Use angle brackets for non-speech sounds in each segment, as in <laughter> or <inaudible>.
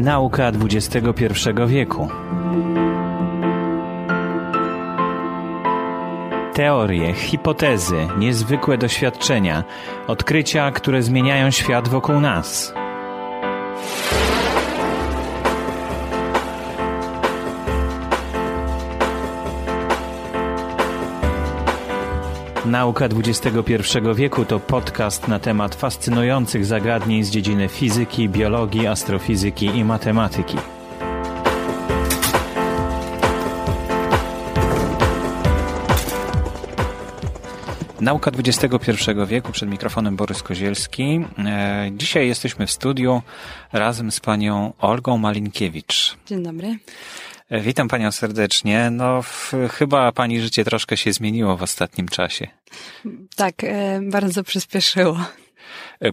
Nauka XXI wieku. Teorie, hipotezy, niezwykłe doświadczenia, odkrycia, które zmieniają świat wokół nas. Nauka XXI wieku to podcast na temat fascynujących zagadnień z dziedziny fizyki, biologii, astrofizyki i matematyki. Nauka XXI wieku, przed mikrofonem Borys Kozielski. E, dzisiaj jesteśmy w studiu razem z panią Olgą Malinkiewicz. Dzień dobry. E, witam panią serdecznie. No, w, chyba pani życie troszkę się zmieniło w ostatnim czasie. Tak, e, bardzo przyspieszyło.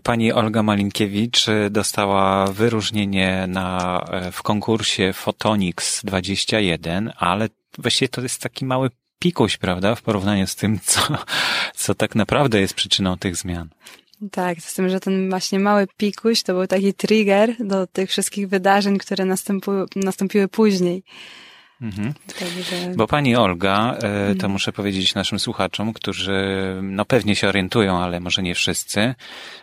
Pani Olga Malinkiewicz dostała wyróżnienie na, w konkursie Photonics 21, ale właściwie to jest taki mały pikuś, prawda, w porównaniu z tym, co, co tak naprawdę jest przyczyną tych zmian. Tak, z tym, że ten właśnie mały pikuś to był taki trigger do tych wszystkich wydarzeń, które nastąpiły później. Mhm. Także... Bo pani Olga, e, to mhm. muszę powiedzieć naszym słuchaczom, którzy no pewnie się orientują, ale może nie wszyscy,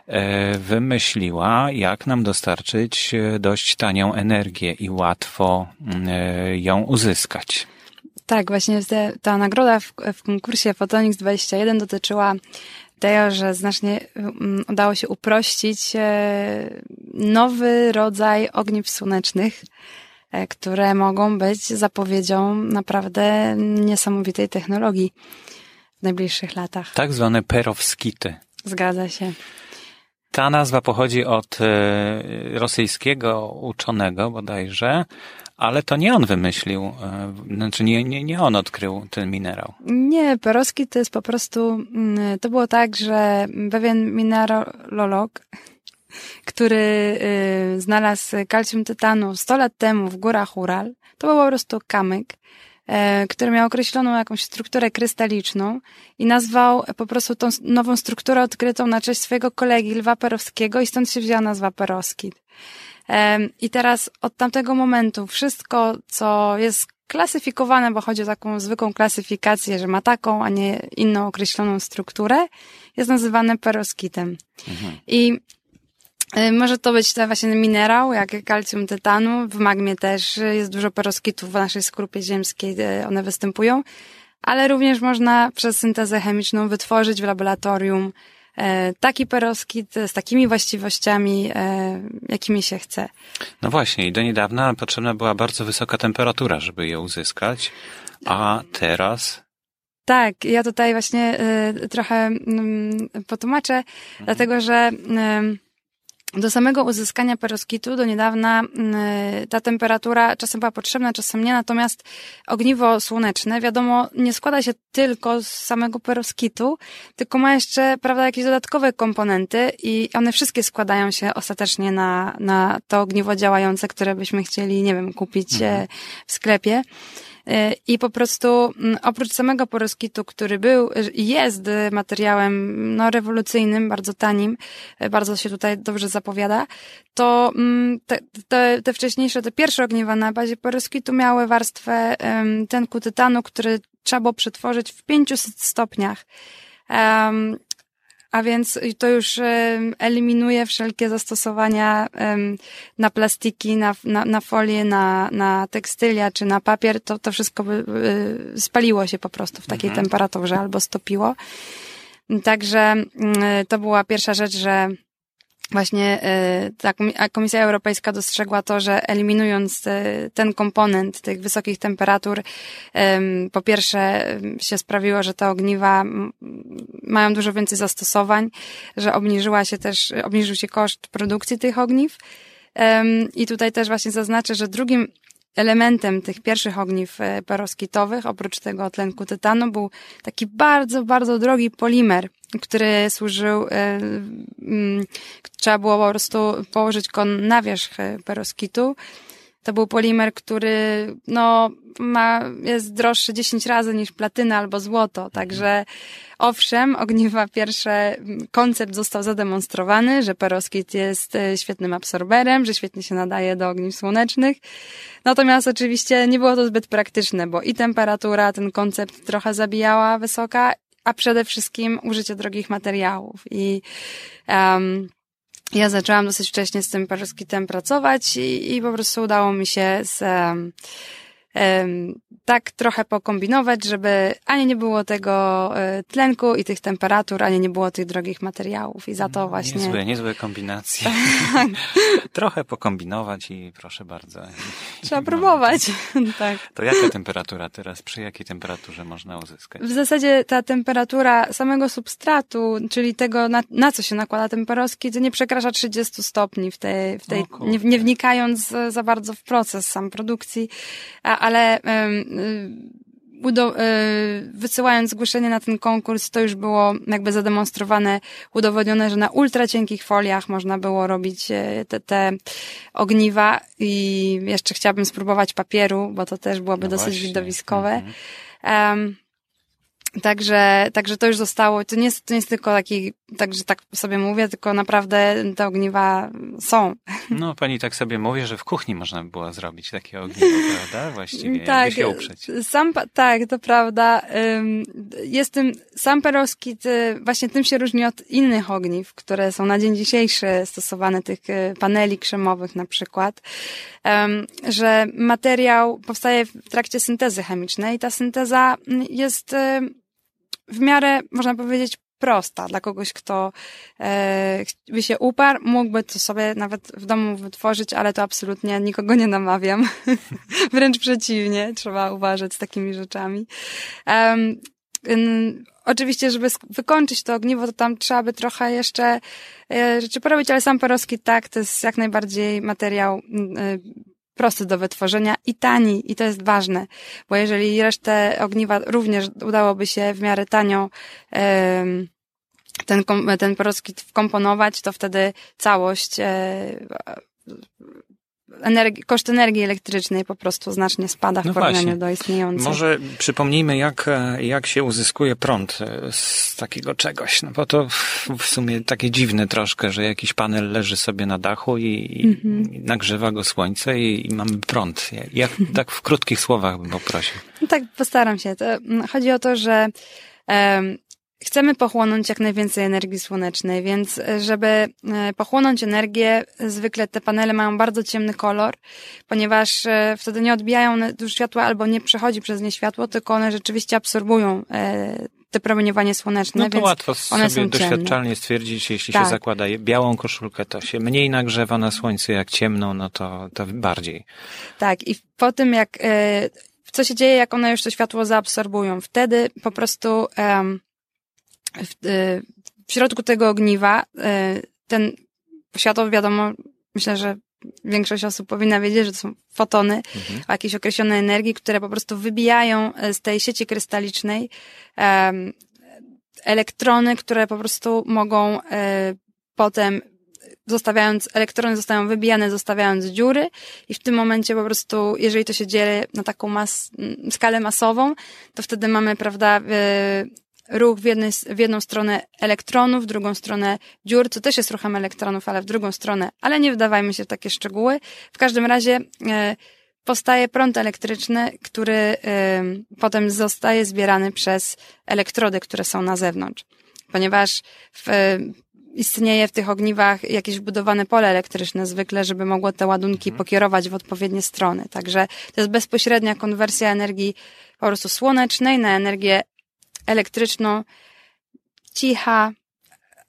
e, wymyśliła, jak nam dostarczyć e, dość tanią energię i łatwo ją uzyskać. Tak, właśnie ta nagroda w, w konkursie Photonics 21 dotyczyła tego, że znacznie um, udało się uprościć e, nowy rodzaj ogniw słonecznych, e, które mogą być zapowiedzią naprawdę niesamowitej technologii w najbliższych latach. Tak zwane perowskity. Zgadza się. Ta nazwa pochodzi od e, rosyjskiego uczonego bodajże, ale to nie on wymyślił, e, znaczy nie, nie, nie on odkrył ten minerał. Nie, peroski to jest po prostu, mm, to było tak, że pewien mineralolog, który y, znalazł kalcium tytanu 100 lat temu w górach Ural, to był po prostu kamyk, który miał określoną jakąś strukturę krystaliczną i nazwał po prostu tą nową strukturę odkrytą na cześć swojego kolegi Lwa Perowskiego i stąd się wzięła nazwa peroskit. I teraz od tamtego momentu wszystko, co jest klasyfikowane, bo chodzi o taką zwykłą klasyfikację, że ma taką, a nie inną określoną strukturę, jest nazywane peroskitem. Mhm. I może to być właśnie minerał, jak kalcium tytanu. W magmie też jest dużo peroskitów w naszej skorupie ziemskiej, y, one występują. Ale również można przez syntezę chemiczną wytworzyć w laboratorium E, taki peroskit z takimi właściwościami, e, jakimi się chce. No właśnie, i do niedawna potrzebna była bardzo wysoka temperatura, żeby je uzyskać, a teraz tak, ja tutaj właśnie y, trochę y, potłumaczę, mhm. dlatego że y, do samego uzyskania peroskitu do niedawna mm, ta temperatura czasem była potrzebna, czasem nie, natomiast ogniwo słoneczne, wiadomo, nie składa się tylko z samego peroskitu, tylko ma jeszcze, prawda, jakieś dodatkowe komponenty i one wszystkie składają się ostatecznie na, na to ogniwo działające, które byśmy chcieli, nie wiem, kupić mhm. E, w sklepie. E, I po prostu mm, oprócz samego poroskitu, który był i jest materiałem no, rewolucyjnym, bardzo tanim, e, bardzo się tutaj dobrze zapowiada, to mm, te, te, te wcześniejsze, te pierwsze ogniwa na bazie poroskitu miały warstwę tenku tytanu, który trzeba było przetworzyć w 500 stopniach. A więc to już eliminuje wszelkie zastosowania na plastiki, na, na, na folię, na, na tekstylia czy na papier. To, to wszystko by, spaliło się po prostu w takiej mhm. temperaturze albo stopiło. Także mm, to była pierwsza rzecz, że właśnie e, ta Komisja Europejska dostrzegła to, że eliminując e, ten komponent tych wysokich temperatur, po pierwsze się sprawiło, że te ogniwa mają dużo więcej zastosowań, że obniżyła się też, obniżył się koszt produkcji tych ogniw. I tutaj też właśnie zaznaczę, że drugim elementem tych pierwszych ogniw e, peroskitowych, oprócz tego tlenku tytanu, był taki bardzo, bardzo drogi polimer, który służył, e, trzeba było po prostu położyć go na wierzch e, peroskitu, To był polimer, który no, ma, jest droższy 10 razy niż platyna albo złoto, także owszem, ogniwa pierwsze, koncept został zademonstrowany, że peroskit jest e, świetnym absorberem, że świetnie się nadaje do ogniw słonecznych. Natomiast oczywiście nie było to zbyt praktyczne, bo i temperatura, ten koncept trochę zabijała wysoka, a przede wszystkim użycie drogich materiałów. I um, ja zaczęłam dosyć wcześnie z tym peroskitem pracować i, i po prostu udało mi się z, um, tak trochę pokombinować, żeby ani nie było tego e, tlenku i tych temperatur, ani nie było tych drogich materiałów. I za to właśnie. Niezłe, niezłe kombinacje. <laughs> trochę pokombinować i proszę bardzo. Trzeba próbować. <laughs> tak. To jaka temperatura teraz? Przy jakiej temperaturze można uzyskać? W zasadzie ta temperatura samego substratu, czyli tego, na, na co się nakłada ten peroskit, nie przekracza 30 stopni w tej, w tej nie, nie wnikając za bardzo w proces sam produkcji. A, ale y, wysyłając zgłoszenie na ten konkurs, to już było jakby zademonstrowane, udowodnione, że na ultra cienkich foliach można było robić e, te, te ogniwa. I jeszcze chciałabym spróbować papieru, bo to też byłoby no dosyć widowiskowe. Um, Także, także to już zostało. To nie, jest, to nie jest tylko taki, także tak sobie mówię, tylko naprawdę te ogniwa są. No, pani tak sobie mówi, że w kuchni można by było zrobić takie ogniwo, prawda? Właściwie, tak, się uprzeć. Sam, tak, to prawda. Jest tym, sam peroskit właśnie tym się różni od innych ogniw, które są na dzień dzisiejszy stosowane, tych y, paneli krzemowych na przykład, że materiał powstaje w trakcie syntezy chemicznej i ta synteza jest w miarę, można powiedzieć, prosta dla kogoś, kto e, by się uparł, mógłby to sobie nawet w domu wytworzyć, ale to absolutnie nikogo nie namawiam. <laughs> Wręcz przeciwnie, trzeba uważać z takimi rzeczami. Oczywiście, żeby wykończyć to ogniwo, to tam trzeba by trochę jeszcze e, rzeczy porobić, ale sam peroski tak, to jest jak najbardziej materiał e, prosty do wytworzenia i tani, i to jest ważne, bo jeżeli resztę ogniwa również udałoby się w miarę tanio ten, ten peroskit wkomponować, to wtedy całość e, energii, koszt energii elektrycznej po prostu znacznie spada w no porównaniu właśnie. do istniejących. Może przypomnijmy, jak, jak się uzyskuje prąd e, z takiego czegoś, no bo to w sumie takie dziwne troszkę, że jakiś panel leży sobie na dachu i, mhm. i nagrzewa go słońce i, i, mamy prąd. Jak, tak w krótkich słowach bym poprosił. No tak, postaram się. To, mm, chodzi o to, że um, chcemy pochłonąć jak najwięcej energii słonecznej, więc e, żeby e, pochłonąć energię, zwykle te panele mają bardzo ciemny kolor, ponieważ e, wtedy nie odbijają światła albo nie przechodzi przez nie światło, tylko one rzeczywiście absorbują te promieniowanie słoneczne. No to łatwo one sobie doświadczalnie ciemne. stwierdzić, jeśli tak. się zakłada białą koszulkę, to się mniej nagrzewa na słońcu, jak ciemną, no to, to bardziej. Tak, i po tym jak, co się dzieje, jak one już to światło zaabsorbują? Wtedy po prostu um, w, y, w środku tego ogniwa y, ten światło, wiadomo, myślę, że większość osób powinna wiedzieć, że to są fotony mhm. o jakiejś określonej energii, które po prostu wybijają z tej sieci krystalicznej um, elektrony, które po prostu mogą e, potem zostawiając, elektrony zostają wybijane, zostawiając dziury i w tym momencie po prostu, jeżeli to się dzieje na taką mas, skalę masową, to wtedy mamy, prawda, ruch w, jednej, w jedną stronę elektronów, w drugą stronę dziur, co też jest ruchem elektronów, ale w drugą stronę, ale nie wdawajmy się w takie szczegóły. W każdym razie e, powstaje prąd elektryczny, który e, potem zostaje zbierany przez elektrody, które są na zewnątrz. Ponieważ w, e, istnieje w tych ogniwach jakieś wbudowane pole elektryczne zwykle, żeby mogło te ładunki mhm. pokierować w odpowiednie strony. Także to jest bezpośrednia konwersja energii po prostu słonecznej na energię elektryczną, cicha,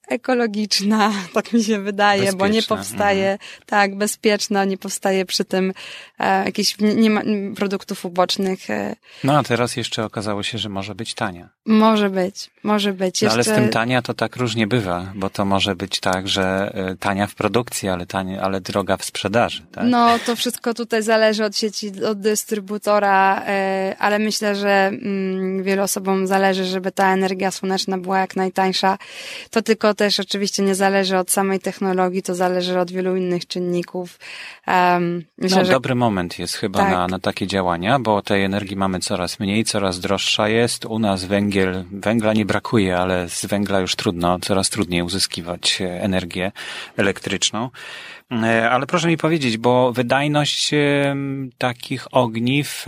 ekologiczna, <laughs> tak mi się wydaje, bezpieczna. bo nie powstaje, mhm. tak, bezpieczna, nie powstaje przy tym e, jakichś nie ma, produktów ubocznych. E. No a teraz jeszcze okazało się, że może być tania. Może być, może być. Jeszcze... No, ale z tym tania to tak różnie bywa, bo to może być tak, że e, tania w produkcji, ale, tanie, ale droga w sprzedaży. Tak? No to wszystko tutaj zależy od sieci, od dystrybutora, e, ale myślę, że mm, wielu osobom zależy, żeby ta energia słoneczna była jak najtańsza. To tylko też oczywiście nie zależy od samej technologii, to zależy od wielu innych czynników. Um, myślę, no, że... dobry moment jest chyba tak. na, na takie działania, bo tej energii mamy coraz mniej, coraz droższa jest. U nas węgiel, węgla nie brakuje, ale z węgla już trudno, coraz trudniej uzyskiwać e, energię elektryczną. E, ale proszę mi powiedzieć, bo wydajność takich ogniw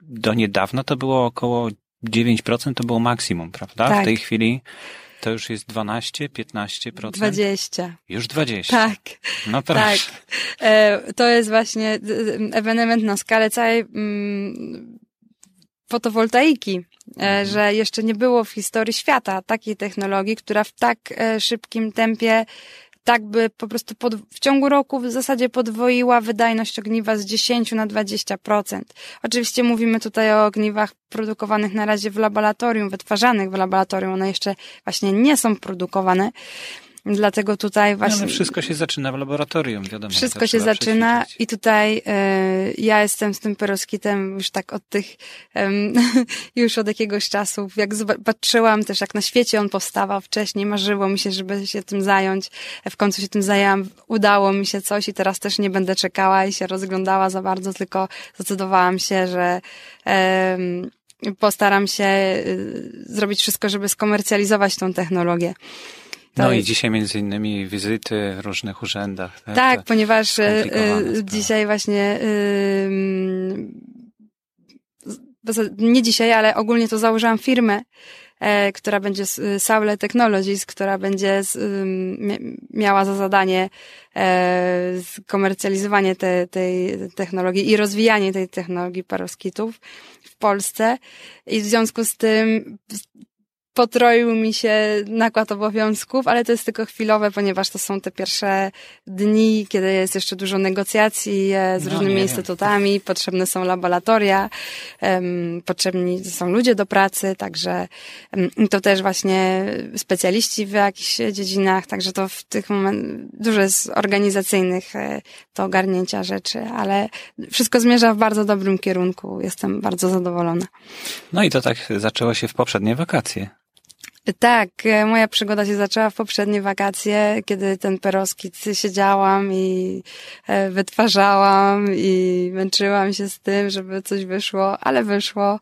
do niedawna to było około 9% to było maksimum, prawda? Tak. W tej chwili to już jest 12, 15%? 20. Już 20. Tak. No proszę. Tak. E, to jest właśnie ewenement na skalę całej mm, fotowoltaiki, e, mhm. że jeszcze nie było w historii świata takiej technologii, która w tak e, szybkim tempie tak by po prostu pod, w ciągu roku w zasadzie podwoiła wydajność ogniwa z 10 na 20%. Oczywiście mówimy tutaj o ogniwach produkowanych na razie w laboratorium, wytwarzanych w laboratorium. One jeszcze właśnie nie są produkowane. Dlatego tutaj właśnie. No, ale wszystko się zaczyna w laboratorium, wiadomo. Wszystko się zaczyna i tutaj y, ja jestem z tym peroskitem już tak od tych, um, <laughs> już od jakiegoś czasu. Jak patrzyłam też, jak na świecie on powstawał wcześniej, marzyło mi się, żeby się tym zająć. W końcu się tym zajęłam, udało mi się coś i teraz też nie będę czekała i się rozglądała za bardzo, tylko zdecydowałam się, że um, postaram się y, zrobić wszystko, żeby skomercjalizować tą technologię. To no jest... i dzisiaj między innymi wizyty w różnych urzędach. Tak, tak ponieważ y, y dzisiaj właśnie y, nie dzisiaj, ale ogólnie to założyłam firmę, e, która będzie Saule Technologies, która będzie miała za zadanie e, komercjalizowanie te, tej technologii i rozwijanie tej technologii paroskitów w Polsce. I w związku z tym potroił mi się nakład obowiązków, ale to jest tylko chwilowe, ponieważ to są te pierwsze dni, kiedy jest jeszcze dużo negocjacji e, z no, różnymi instytutami, potrzebne są laboratoria, um, potrzebni są ludzie do pracy, także um, to też właśnie specjaliści w jakichś dziedzinach, także to w tych momentach dużo jest organizacyjnych e, do ogarnięcia rzeczy, ale wszystko zmierza w bardzo dobrym kierunku. Jestem bardzo zadowolona. No i to tak zaczęło się w poprzednie wakacje. Tak, e, moja przygoda się zaczęła w poprzednie wakacje, kiedy ten peroskit siedziałam i e, wytwarzałam i męczyłam się z tym, żeby coś wyszło, ale wyszło.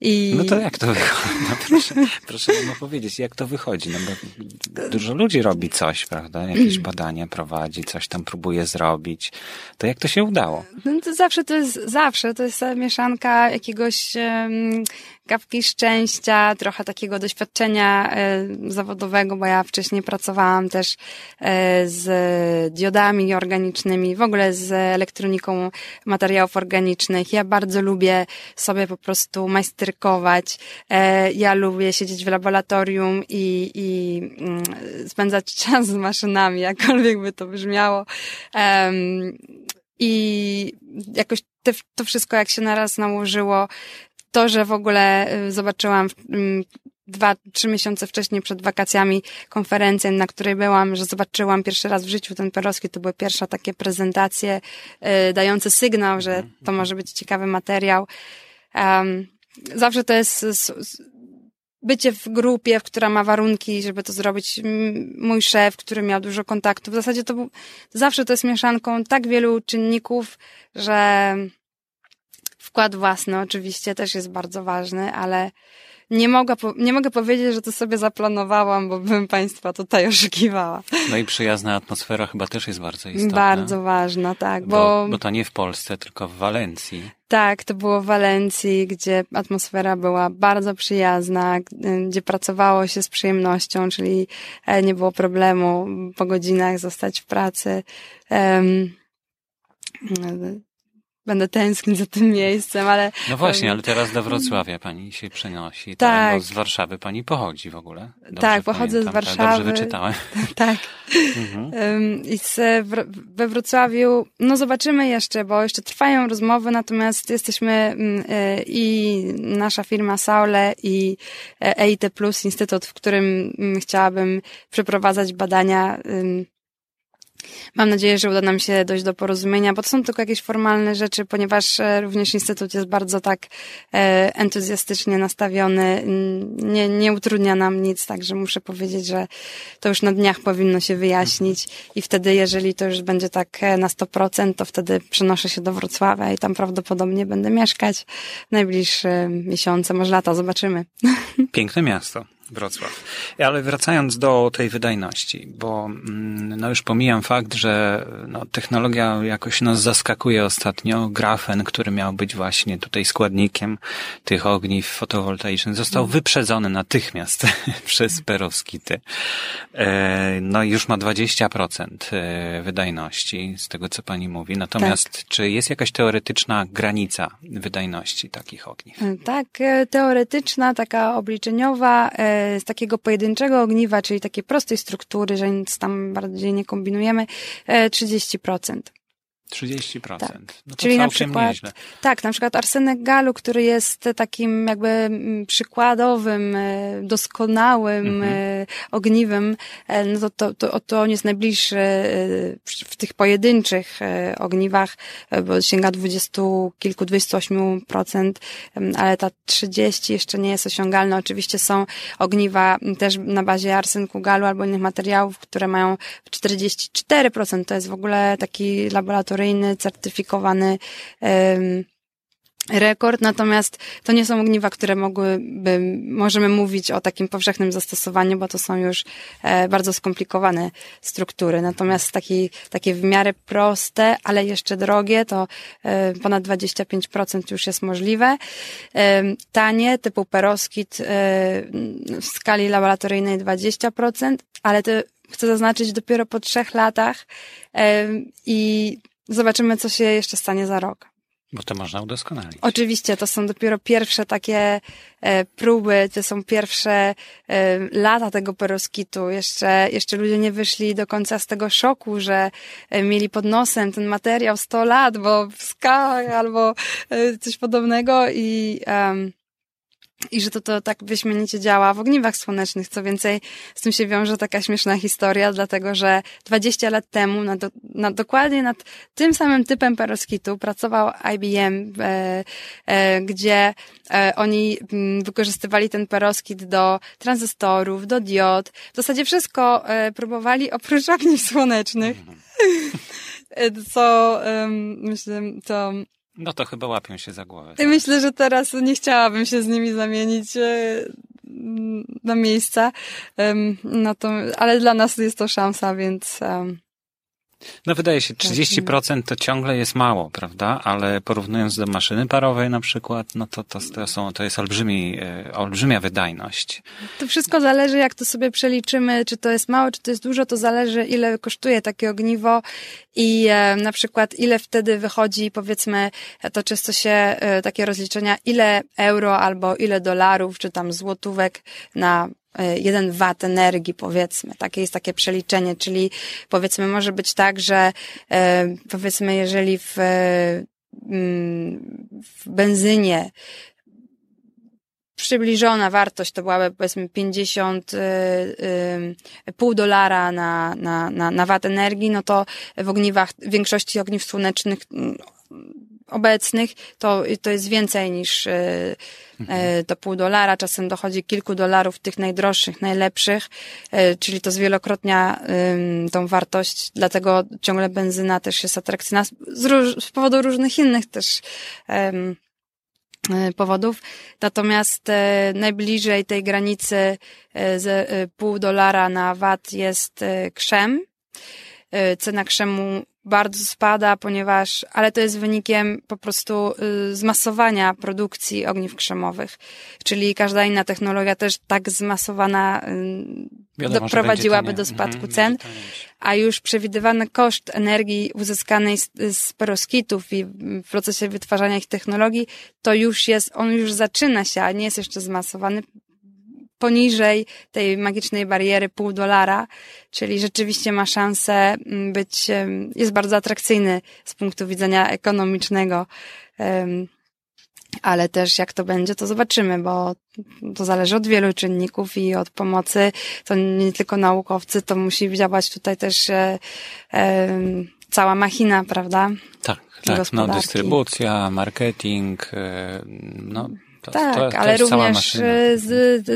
I... No to jak to wychodzi? No proszę, proszę mi opowiedzieć, jak to wychodzi? No bo dużo ludzi robi coś, prawda? Jakieś badania prowadzi, coś tam próbuje zrobić. To jak to się udało? No to zawsze to jest, zawsze to jest mieszanka jakiegoś um, kapki szczęścia, trochę takiego doświadczenia e, zawodowego, bo ja wcześniej pracowałam też e, z diodami organicznymi, w ogóle z elektroniką materiałów organicznych. Ja bardzo lubię sobie po prostu majsterkować. E, ja lubię siedzieć w laboratorium i, i mm, spędzać <laughs> czas z maszynami, jakkolwiek by to brzmiało. I jakoś to wszystko, jak się naraz nałożyło, to, że w ogóle y, zobaczyłam mm, dwa, trzy miesiące wcześniej przed wakacjami konferencję, na której byłam, że zobaczyłam pierwszy raz w życiu ten Perowski. To były pierwsze takie prezentacje y, dające sygnał, że to może być ciekawy materiał. Um, zawsze to jest bycie w grupie, w która ma warunki, żeby to zrobić. Mój szef, który miał dużo kontaktów. W zasadzie to był, zawsze to jest mieszanką tak wielu czynników, że Wkład własny oczywiście też jest bardzo ważny, ale nie mogę, nie mogę powiedzieć, że to sobie zaplanowałam, bo bym Państwa tutaj <laughs> oszukiwała. No i przyjazna atmosfera chyba też jest bardzo istotna. Bardzo ważna, tak. Bo, bo, bo to nie w Polsce, tylko w Walencji. Tak, to było w Walencji, gdzie atmosfera była bardzo przyjazna, gdzie pracowało się z przyjemnością, czyli e, nie było problemu po godzinach zostać w pracy. Um, będę tęsknić za tym miejscem, ale... No właśnie, ale teraz do Wrocławia pani się przenosi. Tak. tak. Bo z Warszawy pani pochodzi w ogóle. Dobrze tak, pochodzę pamiętam, z Warszawy. Tak, dobrze wyczytałem. <laughs> tak. Mhm. I we Wrocławiu, no zobaczymy jeszcze, bo jeszcze trwają rozmowy, natomiast jesteśmy mm, e, i nasza firma Saule i EIT Plus, instytut, w którym mm, chciałabym przeprowadzać badania Mam nadzieję, że uda nam się dojść do porozumienia, bo to są tylko jakieś formalne rzeczy, ponieważ e, również Instytut jest bardzo tak e, entuzjastycznie nastawiony, nie, nie utrudnia nam nic, także muszę powiedzieć, że to już na dniach powinno się wyjaśnić i wtedy, jeżeli to już będzie tak e, na 100%, to wtedy przenoszę się do Wrocławia i tam prawdopodobnie będę mieszkać najbliższe miesiące, może lata, zobaczymy. <laughs> Piękne miasto. Wrocław. Ale wracając do tej wydajności, bo mm, no już pomijam fakt, że no, technologia jakoś nas zaskakuje ostatnio. Grafen, który miał być właśnie tutaj składnikiem tych ogniw fotowoltaicznych, został mhm. wyprzedzony natychmiast <laughs> przez perowskity. E, no i już ma 20% e, wydajności, z tego co pani mówi. Natomiast tak. czy jest jakaś teoretyczna granica wydajności takich ogniw? Tak, e, teoretyczna, taka obliczeniowa, z takiego pojedynczego ogniwa, czyli takiej prostej struktury, że nic tam bardziej nie kombinujemy, 30%. 30%. Tak. No Czyli na przykład, nieźle. tak, na przykład arsenek galu, który jest takim jakby mm, przykładowym, e, doskonałym mhm. E, ogniwem, e, no to, to, to, to on jest najbliższy w tych pojedynczych ogniwach, bo sięga dwudziestu kilku, 28 procent, ale ta 30 jeszcze nie jest osiągalna. Oczywiście są ogniwa też na bazie arsenku galu albo innych materiałów, które mają 44%. To jest w ogóle taki laboratorium laboratoryjny, certyfikowany rekord, natomiast to nie są ogniwa, które mogłyby, możemy mówić o takim powszechnym zastosowaniu, bo to są już e, bardzo skomplikowane struktury. Natomiast taki, takie w miarę proste, ale jeszcze drogie, to e, ponad 25% już jest możliwe. E, tanie, typu peroskit w skali laboratoryjnej 20%, ale to chcę zaznaczyć dopiero po trzech latach i Zobaczymy, co się jeszcze stanie za rok. Bo to można udoskonalić. Oczywiście, to są dopiero pierwsze takie e, próby, to są pierwsze e, lata tego peroskitu. Jeszcze, jeszcze ludzie nie wyszli do końca z tego szoku, że e, mieli pod nosem ten materiał 100 lat, bo w skałach albo e, coś podobnego i i że to, to tak wyśmienicie działa w ogniwach słonecznych. Co więcej, z tym się wiąże taka śmieszna historia, dlatego że 20 lat temu na, do, na dokładnie nad tym samym typem peroskitu pracował IBM, e, e, gdzie e, oni m, mm, wykorzystywali ten peroskit do tranzystorów, do diod. W zasadzie wszystko e, próbowali oprócz ogniw słonecznych. Mhm. <laughs> Co myślę, to no to chyba łapią się za głowę. Tak? Myślę, że teraz nie chciałabym się z nimi zamienić e, na miejsca, no to, ale dla nas jest to szansa, więc no wydaje się, 30% to ciągle jest mało, prawda? Ale porównując do maszyny parowej na przykład, no to, to, to, są, to jest olbrzymi, e, olbrzymia wydajność. To wszystko zależy, jak to sobie przeliczymy, czy to jest mało, czy to jest dużo, to zależy, ile kosztuje takie ogniwo i e, na przykład ile wtedy wychodzi, powiedzmy, to często się e, takie rozliczenia, ile euro albo ile dolarów, czy tam złotówek na jeden wat energii, powiedzmy. Takie jest takie przeliczenie, czyli powiedzmy może być tak, że e, powiedzmy jeżeli w, mm, w benzynie przybliżona wartość to byłaby powiedzmy 50 y, y, pół dolara na, na, na, na wat energii, no to w ogniwach, w większości ogniw słonecznych obecnych, to, to jest więcej niż e, mhm. do pół dolara, czasem dochodzi kilku dolarów tych najdroższych, najlepszych, e, czyli to zwielokrotnia tą wartość, dlatego ciągle benzyna też jest atrakcyjna z, z powodu różnych innych też powodów. Natomiast najbliżej tej granicy z pół dolara na VAT jest krzem. Cena krzemu bardzo spada, ponieważ, ale to jest wynikiem po prostu y, zmasowania produkcji ogniw krzemowych. Czyli każda inna technologia też tak zmasowana y, Wiadomo, doprowadziłaby do spadku mhm, cen, a już przewidywany koszt energii uzyskanej z, z peroskitów i w procesie wytwarzania ich technologii, to już jest, on już zaczyna się, a nie jest jeszcze zmasowany, poniżej tej magicznej bariery pół dolara, czyli rzeczywiście ma szansę mm, być, jest bardzo atrakcyjny z punktu widzenia ekonomicznego. ale też jak to będzie, to zobaczymy, bo to zależy od wielu czynników i od pomocy. To nie tylko naukowcy, to musi działać tutaj też e, cała machina, prawda? Tak, tak. No, dystrybucja, marketing, e, no to, tak, to, to ale również z,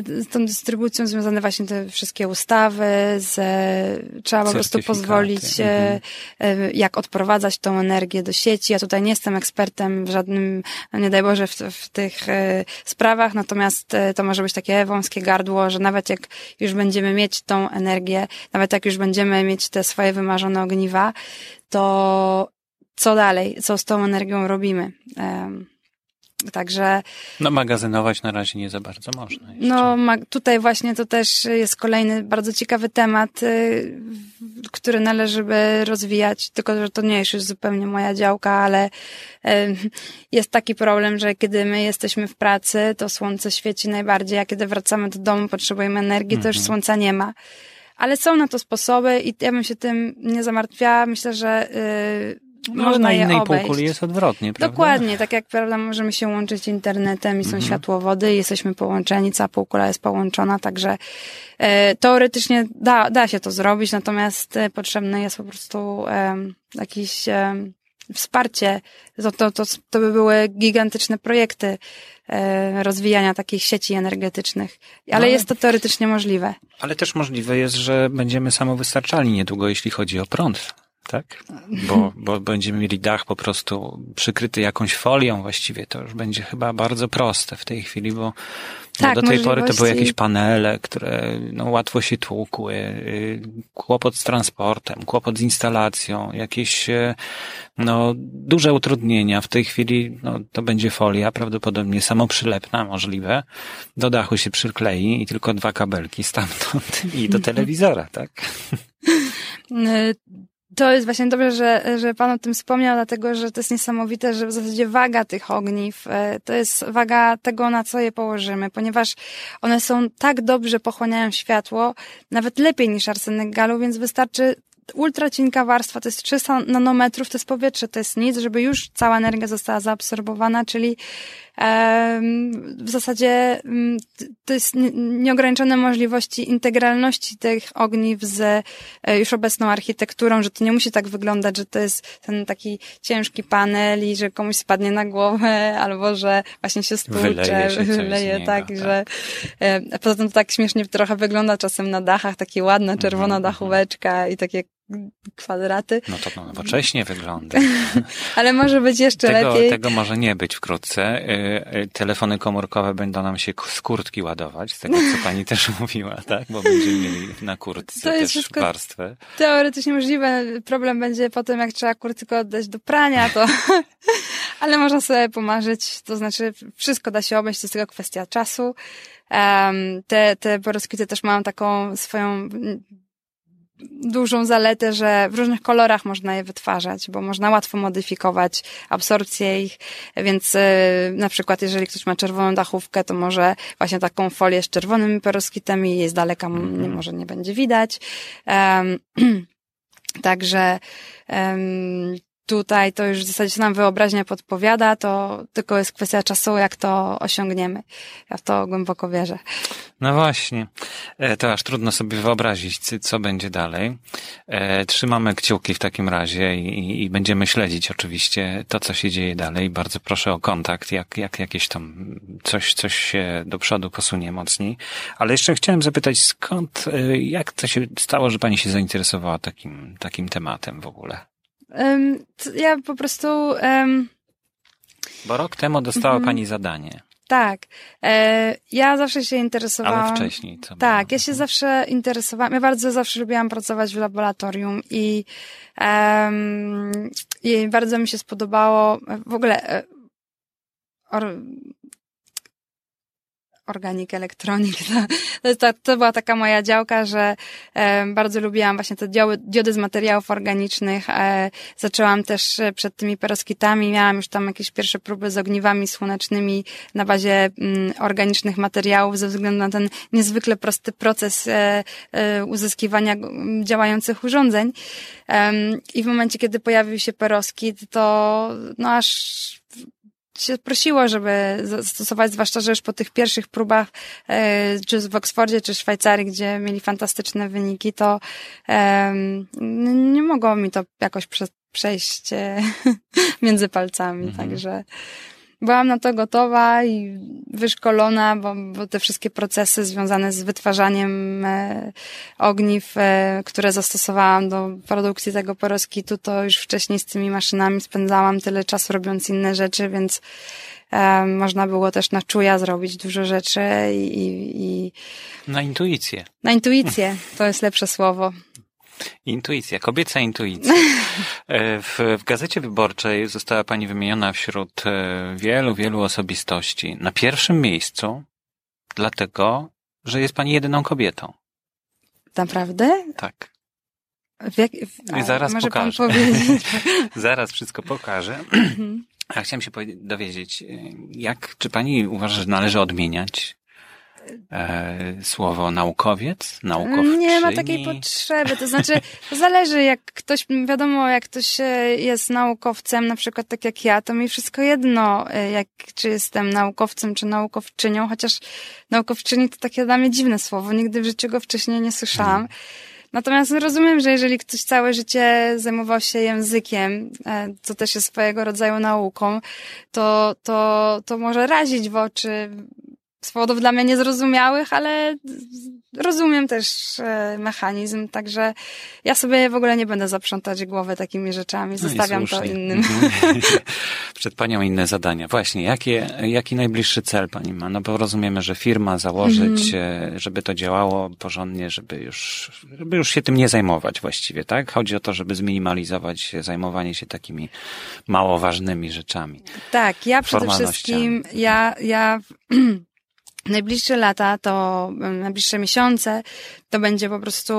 z, tą dystrybucją związane właśnie te wszystkie ustawy, z, trzeba po prostu pozwolić, e, mhm. E, jak odprowadzać tą energię do sieci. Ja tutaj nie jestem ekspertem w żadnym, nie daj Boże, w, w tych e, sprawach, natomiast to może być takie wąskie gardło, że nawet jak już będziemy mieć tą energię, nawet jak już będziemy mieć te swoje wymarzone ogniwa, to co dalej, co z tą energią robimy? Także. No, magazynować na razie nie za bardzo można. Jeszcze. No, tutaj właśnie to też jest kolejny bardzo ciekawy temat, y, który należy by rozwijać, tylko że to nie jest już zupełnie moja działka, ale y, jest taki problem, że kiedy my jesteśmy w pracy, to słońce świeci najbardziej, a kiedy wracamy do domu, potrzebujemy energii, to już mhm. słońca nie ma. Ale są na to sposoby i ja bym się tym nie zamartwiała. Myślę, że yy, no, Można na innej obejść. półkuli jest odwrotnie, prawda? Dokładnie, tak jak prawda, możemy się łączyć internetem i są mhm. światłowody, jesteśmy połączeni, cała półkula jest połączona, także e, teoretycznie da, da się to zrobić, natomiast e, potrzebne jest po prostu e, jakiś e, wsparcie. To, to, to, to by były gigantyczne projekty e, rozwijania takich sieci energetycznych. Ale no, jest to teoretycznie możliwe. Ale też możliwe jest, że będziemy samowystarczalni niedługo, jeśli chodzi o prąd tak? <laughs> Bo, bo będziemy mieli dach po prostu przykryty jakąś folią właściwie. To już będzie chyba bardzo proste w tej chwili, bo tak, do tej pory to były jakieś panele, które no, łatwo się tłukły, y, kłopot z transportem, kłopot z instalacją, jakieś y, no, duże utrudnienia. W tej chwili no, to będzie folia, prawdopodobnie samoprzylepna możliwe. Do dachu się przyklei i tylko dwa kabelki stamtąd i do <laughs> telewizora, tak? To jest właśnie dobrze, że, że Pan o tym wspomniał, dlatego że to jest niesamowite, że w zasadzie waga tych ogniw e, to jest waga tego, na co je położymy, ponieważ one są tak dobrze pochłaniają światło, nawet lepiej niż arsenek galu, więc wystarczy ultra cienka warstwa, to jest 300 nanometrów, to jest powietrze, to jest nic, żeby już cała energia została zaabsorbowana, czyli w zasadzie mm, to jest nieograniczone możliwości integralności tych ogniw z e, już obecną architekturą, że to nie musi tak wyglądać, że to jest ten taki ciężki panel i że komuś spadnie na głowę, <laughs> albo że właśnie się stłucze, wyleje, tak, tak, że e, poza tym to tak śmiesznie trochę wygląda czasem na dachach, takie ładna czerwona mm -hmm. dachóweczka i takie kwadraty. No to nowocześnie wygląda. <laughs> Ale może być jeszcze tego, lepiej. Tego może nie być wkrótce. Y, y, telefony komórkowe będą nam się z kurtki ładować, z tego co <laughs> pani też mówiła, tak? Bo będziemy mieli na kurtce to jest też warstwę. Teoretycznie możliwe. Problem będzie potem, jak trzeba kurtkę oddać do prania, to... <laughs> Ale można sobie pomarzyć. To znaczy, wszystko da się obejść, to jest tylko kwestia czasu. Um, te, te poroskity też mają taką swoją dużą zaletę, że w różnych kolorach można je wytwarzać, bo można łatwo modyfikować absorpcję ich, więc y, na przykład jeżeli ktoś ma czerwoną dachówkę, to może właśnie taką folię z czerwonymi peroskitami, jej z daleka mm -hmm. może nie będzie widać. Um, <clears throat> także um, tutaj to już w zasadzie nam wyobraźnia podpowiada, to tylko jest kwestia czasu, jak to osiągniemy. Ja w to głęboko wierzę. No właśnie. E, to aż trudno sobie wyobrazić, co będzie dalej. E, trzymamy kciuki w takim razie i, i będziemy śledzić oczywiście to, co się dzieje dalej. Bardzo proszę o kontakt, jak, jak jakieś tam coś, coś się do przodu posunie mocniej. Ale jeszcze chciałem zapytać, skąd, e, jak to się stało, że pani się zainteresowała takim, takim tematem w ogóle? Um, ja po prostu. Um, Bo rok temu dostała mm, pani zadanie. Tak. E, ja zawsze się interesowałam. Ale wcześniej co Tak, było? ja się zawsze interesowałam. Ja bardzo zawsze lubiłam pracować w laboratorium i, um, i bardzo mi się spodobało w ogóle. E, or, organik, elektronik. <laughs> To, to, to, była taka moja działka, że e, bardzo lubiłam właśnie te dioły, diody z materiałów organicznych. E, zaczęłam też e, przed tymi peroskitami, miałam już tam jakieś pierwsze próby z ogniwami słonecznymi na bazie m, mm, organicznych materiałów ze względu na ten niezwykle prosty proces e, e, uzyskiwania działających urządzeń. I w momencie, kiedy pojawił się peroskit, to no aż się prosiło, żeby zastosować, zwłaszcza, że już po tych pierwszych próbach, e, czy w Oksfordzie, czy w Szwajcarii, gdzie mieli fantastyczne wyniki, to nie mogło mi to jakoś przejść e, <laughs> między palcami, mhm. także byłam na to gotowa i wyszkolona, bo, bo te wszystkie procesy związane z wytwarzaniem e, ogniw, e, które zastosowałam do produkcji tego poroskitu, to już wcześniej z tymi maszynami spędzałam tyle czasu robiąc inne rzeczy, więc e, można było też na czuja zrobić dużo rzeczy i, i, i na intuicję. Na intuicję, to jest lepsze słowo. Intuicja, kobieca intuicja. <laughs> E, w, w Gazecie Wyborczej została Pani wymieniona wśród e, wielu, wielu osobistości. Na pierwszym miejscu, dlatego, że jest Pani jedyną kobietą. Naprawdę? Tak. W jak, w, Zaraz pokażę. <laughs> Zaraz wszystko pokażę. Mhm. A chciałem się dowiedzieć, e, jak, czy Pani uważa, że należy odmieniać słowo naukowiec, naukowczyni? Nie ma takiej potrzeby, to znaczy to zależy jak ktoś, wiadomo jak ktoś e, jest naukowcem, na przykład tak jak ja, to mi wszystko jedno, e, jak, czy jestem naukowcem, czy naukowczynią, chociaż naukowczyni to takie dla mnie dziwne słowo, nigdy w życiu go wcześniej nie słyszałam. Hmm. Natomiast rozumiem, że jeżeli ktoś całe życie zajmował się językiem, e, co też jest swojego rodzaju nauką, to, to, to może razić w oczy z powodów dla mnie niezrozumiałych, ale rozumiem też e, mechanizm, także ja sobie w ogóle nie będę zaprzątać głowy takimi rzeczami, no zostawiam to innym. Mhm. <laughs> Przed Panią inne zadania. Właśnie, jakie, jaki najbliższy cel Pani ma? No bo rozumiemy, że firma założyć, mhm. żeby to działało porządnie, żeby już, żeby już się tym nie zajmować właściwie, tak? Chodzi o to, żeby zminimalizować zajmowanie się takimi mało ważnymi rzeczami. Tak, ja przede wszystkim, ja, ja <clears throat> Najbliższe lata, to najbliższe miesiące, to będzie po prostu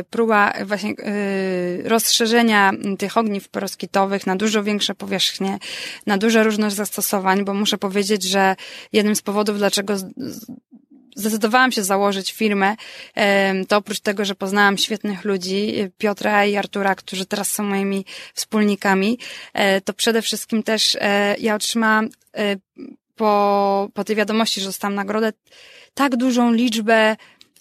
y, próba właśnie y, rozszerzenia tych ogniw poroskitowych na dużo większe powierzchnie, na dużo różność zastosowań, bo muszę powiedzieć, że jednym z powodów, dlaczego zdecydowałam się założyć firmę, to oprócz tego, że poznałam świetnych ludzi, Piotra i Artura, którzy teraz są moimi wspólnikami, e, to przede wszystkim też e, ja otrzymałam e, po, po tej wiadomości, że dostałam nagrodę, tak dużą liczbę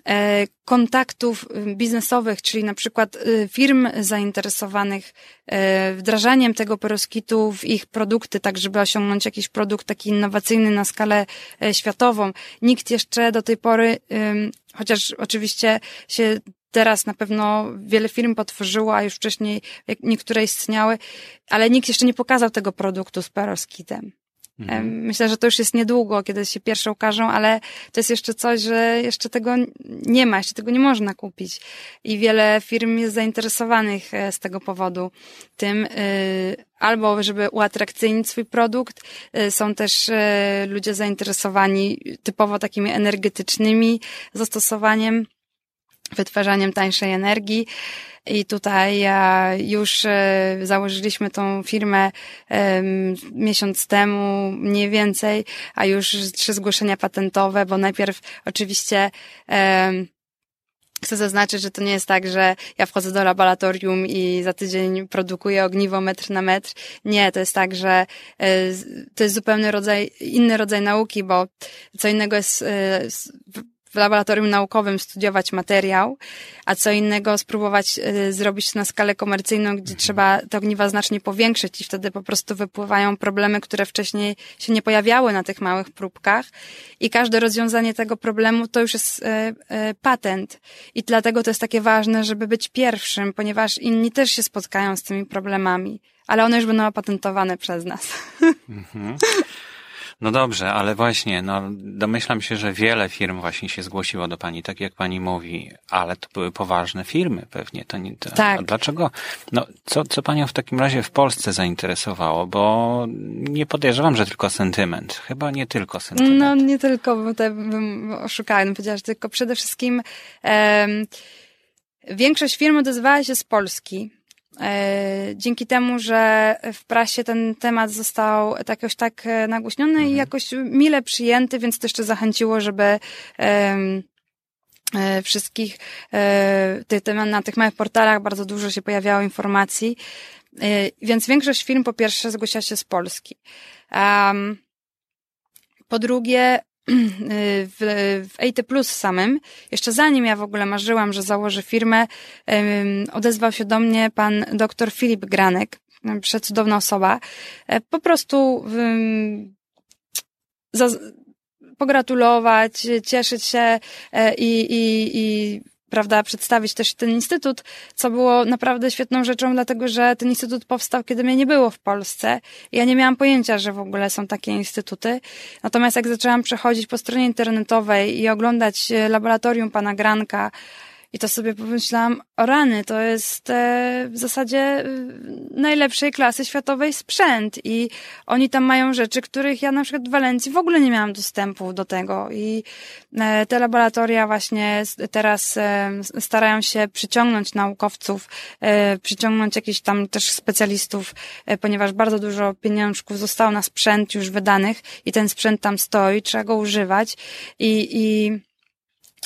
e, kontaktów biznesowych, czyli na przykład y, firm zainteresowanych e, wdrażaniem tego peroskitu w ich produkty, tak żeby osiągnąć jakiś produkt taki innowacyjny na skalę e, światową. Nikt jeszcze do tej pory, chociaż oczywiście się teraz na pewno wiele firm potworzyło, a już wcześniej niektóre istniały, ale nikt jeszcze nie pokazał tego produktu z peroskitem. Mhm. Myślę, że to już jest niedługo, kiedy się pierwsze ukażą, ale to jest jeszcze coś, że jeszcze tego nie ma, jeszcze tego nie można kupić. I wiele firm jest zainteresowanych e, z tego powodu tym, y, albo żeby uatrakcyjnić swój produkt. Y, są też y, ludzie zainteresowani typowo takimi energetycznymi zastosowaniem, wytwarzaniem tańszej energii. I tutaj już e, założyliśmy tą firmę miesiąc temu, mniej więcej, a już trzy zgłoszenia patentowe, bo najpierw oczywiście Chcę zaznaczyć, że to nie jest tak, że ja wchodzę do laboratorium i za tydzień produkuję ogniwo metr na metr. Nie, to jest tak, że e, to jest zupełnie rodzaj, inny rodzaj nauki, bo co innego jest e, w laboratorium naukowym studiować materiał, a co innego spróbować y, zrobić na skalę komercyjną, gdzie mhm. trzeba te ogniwa znacznie powiększyć i wtedy po prostu wypływają problemy, które wcześniej się nie pojawiały na tych małych próbkach i każde rozwiązanie tego problemu to już jest y, y, patent i dlatego to jest takie ważne, żeby być pierwszym, ponieważ inni też się spotkają z tymi problemami, ale one już będą opatentowane przez nas. Mhm. <laughs> No dobrze, ale właśnie, no domyślam się, że wiele firm właśnie się zgłosiło do pani, tak jak pani mówi, ale to były poważne firmy pewnie. To nie, to, tak. Dlaczego? No, co, co panią w takim razie w Polsce zainteresowało? Bo nie podejrzewam, że tylko sentyment. Chyba nie tylko sentyment. No nie tylko, bo te bym oszukała, bym powiedziała, że tylko przede wszystkim um, większość firm odezwała się z Polski dzięki temu, że w prasie ten temat został tak jakoś tak e, nagłośniony mhm. i jakoś mile przyjęty, więc to jeszcze zachęciło, żeby um, wszystkich na tych małych portalach bardzo dużo się pojawiało informacji. Więc większość firm po pierwsze zgłosiła się z Polski. Po drugie, <clears throat> w, w AT Plus samym, jeszcze zanim ja w ogóle marzyłam, że założę firmę, odezwał się do mnie pan dr Filip Granek, przecudowna osoba. E, po prostu pogratulować, cieszyć się e, i, i, i prawda, przedstawić też ten instytut, co było naprawdę świetną rzeczą, dlatego że ten instytut powstał, kiedy mnie nie było w Polsce. Ja nie miałam pojęcia, że w ogóle są takie instytuty. Natomiast jak zaczęłam przechodzić po stronie internetowej i oglądać e, laboratorium pana Granka, i to sobie pomyślałam, o rany, to jest e, w zasadzie e, najlepszej klasy światowej sprzęt. I oni tam mają rzeczy, których ja na przykład w Walencji w ogóle nie miałam dostępu do tego. I e, te laboratoria właśnie teraz starają się przyciągnąć naukowców, przyciągnąć jakichś tam też specjalistów, ponieważ bardzo dużo pieniążków zostało na sprzęt już wydanych i ten sprzęt tam stoi, trzeba go używać. I, i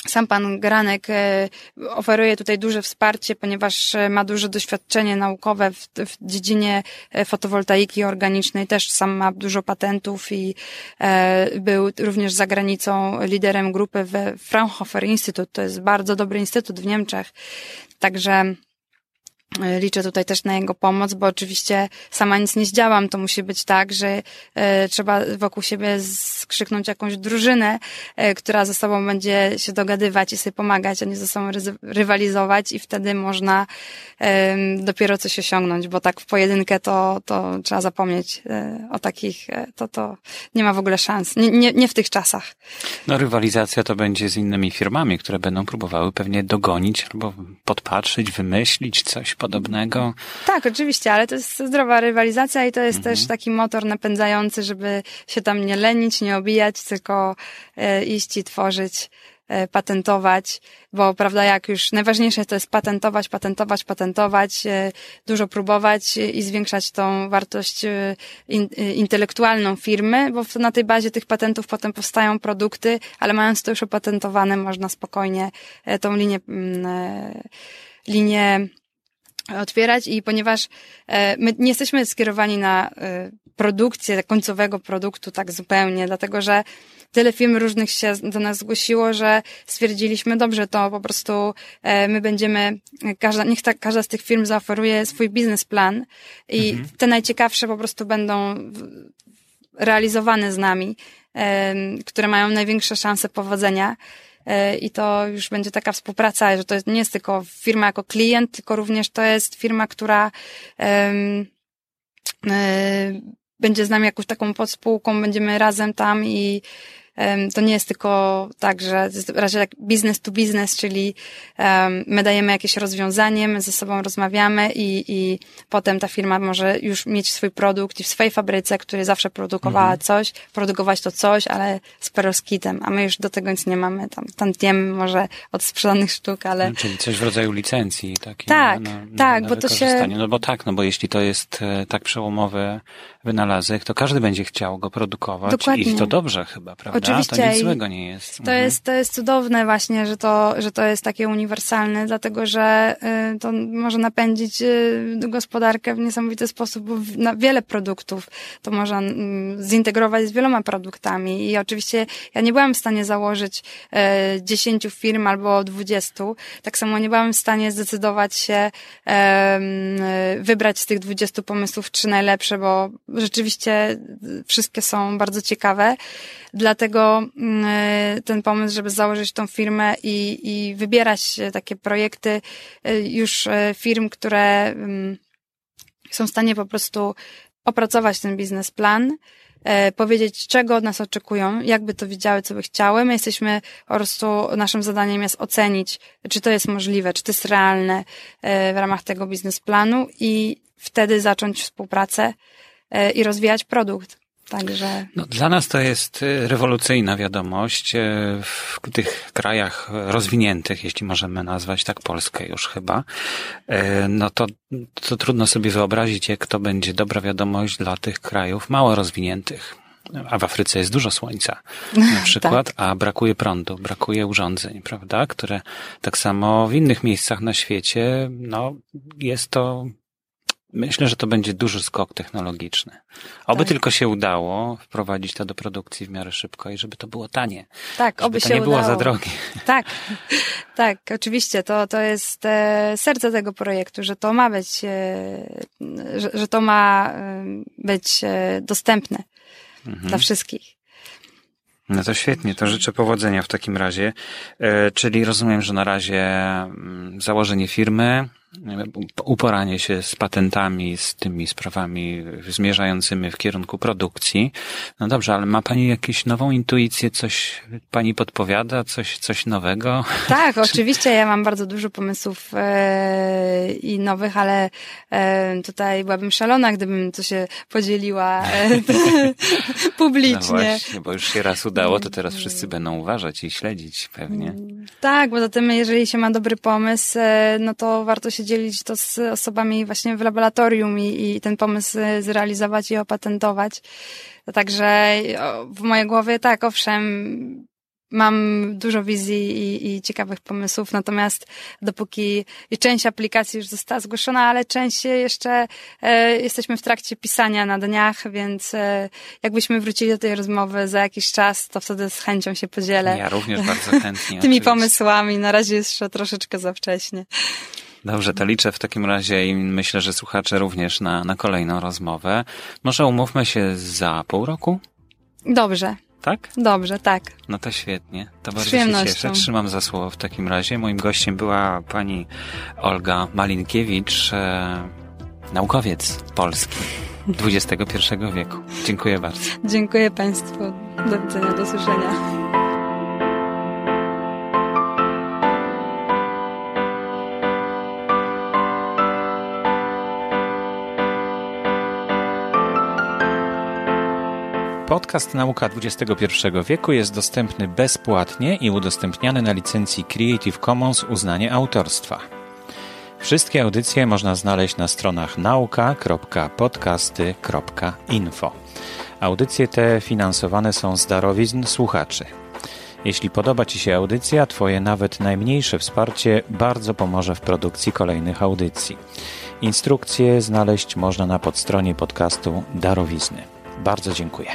sam pan Granek e, oferuje tutaj duże wsparcie, ponieważ e, ma duże doświadczenie naukowe w, w dziedzinie e, fotowoltaiki organicznej. Też sam ma dużo patentów i był również za granicą liderem grupy we Fraunhofer Institute. To jest bardzo dobry instytut w Niemczech. Także Liczę tutaj też na jego pomoc, bo oczywiście sama nic nie zdziałam. To musi być tak, że e, trzeba wokół siebie skrzyknąć jakąś drużynę, e, która ze sobą będzie się dogadywać i sobie pomagać, a nie ze sobą rywalizować i wtedy można e, dopiero coś osiągnąć, bo tak w pojedynkę to, to trzeba zapomnieć e, o takich, e, to, to nie ma w ogóle szans. Nie, nie, nie w tych czasach. No rywalizacja to będzie z innymi firmami, które będą próbowały pewnie dogonić albo podpatrzeć, wymyślić coś podobnego. Tak, oczywiście, ale to jest zdrowa rywalizacja i to jest mhm. też taki motor napędzający, żeby się tam nie lenić, nie obijać, tylko e, iść i tworzyć E, patentować, bo prawda, jak już najważniejsze to jest patentować, patentować, patentować, e, dużo próbować i zwiększać tą wartość intelektualną firmy, bo na tej bazie tych patentów potem powstają produkty, ale mając to już opatentowane, można spokojnie tą linię, mm, linię otwierać i ponieważ my nie jesteśmy skierowani na produkcję końcowego produktu tak zupełnie, dlatego że tyle firm różnych się do nas zgłosiło, że stwierdziliśmy, dobrze, to po prostu e, my będziemy, każda, niech ta, każda z tych firm zaoferuje swój biznesplan i mhm. te najciekawsze po prostu będą realizowane z nami, które mają największe szanse powodzenia. E, I to już będzie taka współpraca, że to nie jest tylko firma jako klient, tylko również to jest firma, która um, będzie z nami jakąś taką podspółką, będziemy razem tam i to nie jest tylko tak, że raczej tak business to business, czyli my dajemy jakieś rozwiązanie, my ze sobą rozmawiamy i, i potem ta firma może już mieć swój produkt i w swojej fabryce, która zawsze produkowała mhm. coś, produkować to coś, ale z peroskitem, a my już do tego nic nie mamy, tam tantiem może od sprzedanych sztuk, ale... No, czyli coś w rodzaju licencji takiej. Tak, na, na, tak, na bo to się... No bo tak, no bo jeśli to jest e, tak przełomowy wynalazek, to każdy będzie chciał go produkować Dokładnie. i to dobrze chyba, prawda? Oczywiście. To nic złego nie jest. To mhm. jest, to jest cudowne właśnie, że to, że to jest takie uniwersalne, dlatego, że y, to może napędzić y, gospodarkę w niesamowity sposób, bo na wiele produktów to można mm, zintegrować z wieloma produktami i oczywiście ja nie byłam w stanie założyć y, dziesięciu firm albo dwudziestu, tak samo nie byłam w stanie zdecydować się wybrać z tych dwudziestu pomysłów trzy najlepsze, bo rzeczywiście wszystkie są bardzo ciekawe. Dlatego mm, e, ten pomysł, żeby założyć tą firmę i, i wybierać takie projekty e, już e, firm, które mm, są w stanie po prostu opracować ten biznesplan, powiedzieć, czego od nas oczekują, jakby to widziały, co by chciały. My jesteśmy po prostu, naszym zadaniem jest ocenić, czy to jest możliwe, czy to jest realne w ramach tego biznesplanu i wtedy zacząć współpracę E, i rozwijać produkt. Także... No, dla nas to jest e, rewolucyjna wiadomość. E, w tych krajach rozwiniętych, jeśli możemy nazwać tak Polskę już chyba, no to, to trudno sobie wyobrazić, jak to będzie dobra wiadomość dla tych krajów mało rozwiniętych. A w Afryce jest dużo słońca, na <laughs> przykład, tak. a brakuje prądu, brakuje urządzeń, prawda? Które tak samo w innych miejscach na świecie, no, jest to Myślę, że to będzie duży skok technologiczny. Oby tak. tylko się udało wprowadzić to do produkcji w miarę szybko i żeby to było tanie. Tak, żeby oby to się nie udało. było za drogie. <laughs> Tak, tak, oczywiście. To, to jest e, serce tego projektu, że to ma być, e, że, że to ma e, być dostępne mhm. dla wszystkich. No to świetnie, to życzę powodzenia w takim razie. Czyli rozumiem, że na razie mm, założenie firmy, uporanie się z patentami, z tymi sprawami zmierzającymi w kierunku produkcji. No dobrze, ale ma Pani jakąś nową intuicję, coś Pani podpowiada, coś, coś nowego? Tak, <laughs> oczywiście, ja mam bardzo dużo pomysłów e, i nowych, ale e, tutaj byłabym szalona, gdybym to się podzieliła e, <laughs> publicznie. No właśnie, bo już się raz udało, to teraz wszyscy będą uważać i śledzić pewnie. Tak, bo zatem jeżeli się ma dobry pomysł, e, no to warto się się dzielić to z osobami właśnie w laboratorium i, i ten pomysł zrealizować i opatentować. Także w mojej głowie tak, owszem, mam dużo wizji i, i, ciekawych pomysłów, natomiast dopóki i część aplikacji już została zgłoszona, ale część jeszcze e, jesteśmy w trakcie pisania na dniach, więc e, jakbyśmy wrócili do tej rozmowy za jakiś czas, to wtedy z chęcią się podzielę. Ja również bardzo <laughs> chętnie. tymi oczywiście. pomysłami. Na razie jeszcze troszeczkę za wcześnie. Dobrze, to liczę w takim razie i myślę, że słuchacze również na, na kolejną rozmowę. Może umówmy się za pół roku? Dobrze. Tak? Dobrze, tak. No to świetnie. To bardzo się cieszę. Trzymam za słowo w takim razie. Moim gościem była pani Olga Malinkiewicz, e, naukowiec polski <laughs> XXI wieku. Dziękuję bardzo. Dziękuję Państwu. Do widzenia, do słyszenia. Podcast Nauka XXI wieku jest dostępny bezpłatnie i udostępniany na licencji Creative Commons uznanie autorstwa. Wszystkie audycje można znaleźć na stronach nauka.podcasty.info. Audycje te finansowane są z darowizn słuchaczy. Jeśli podoba Ci się audycja, Twoje nawet najmniejsze wsparcie bardzo pomoże w produkcji kolejnych audycji. Instrukcje znaleźć można na podstronie podcastu Darowizny. Bardzo dziękuję.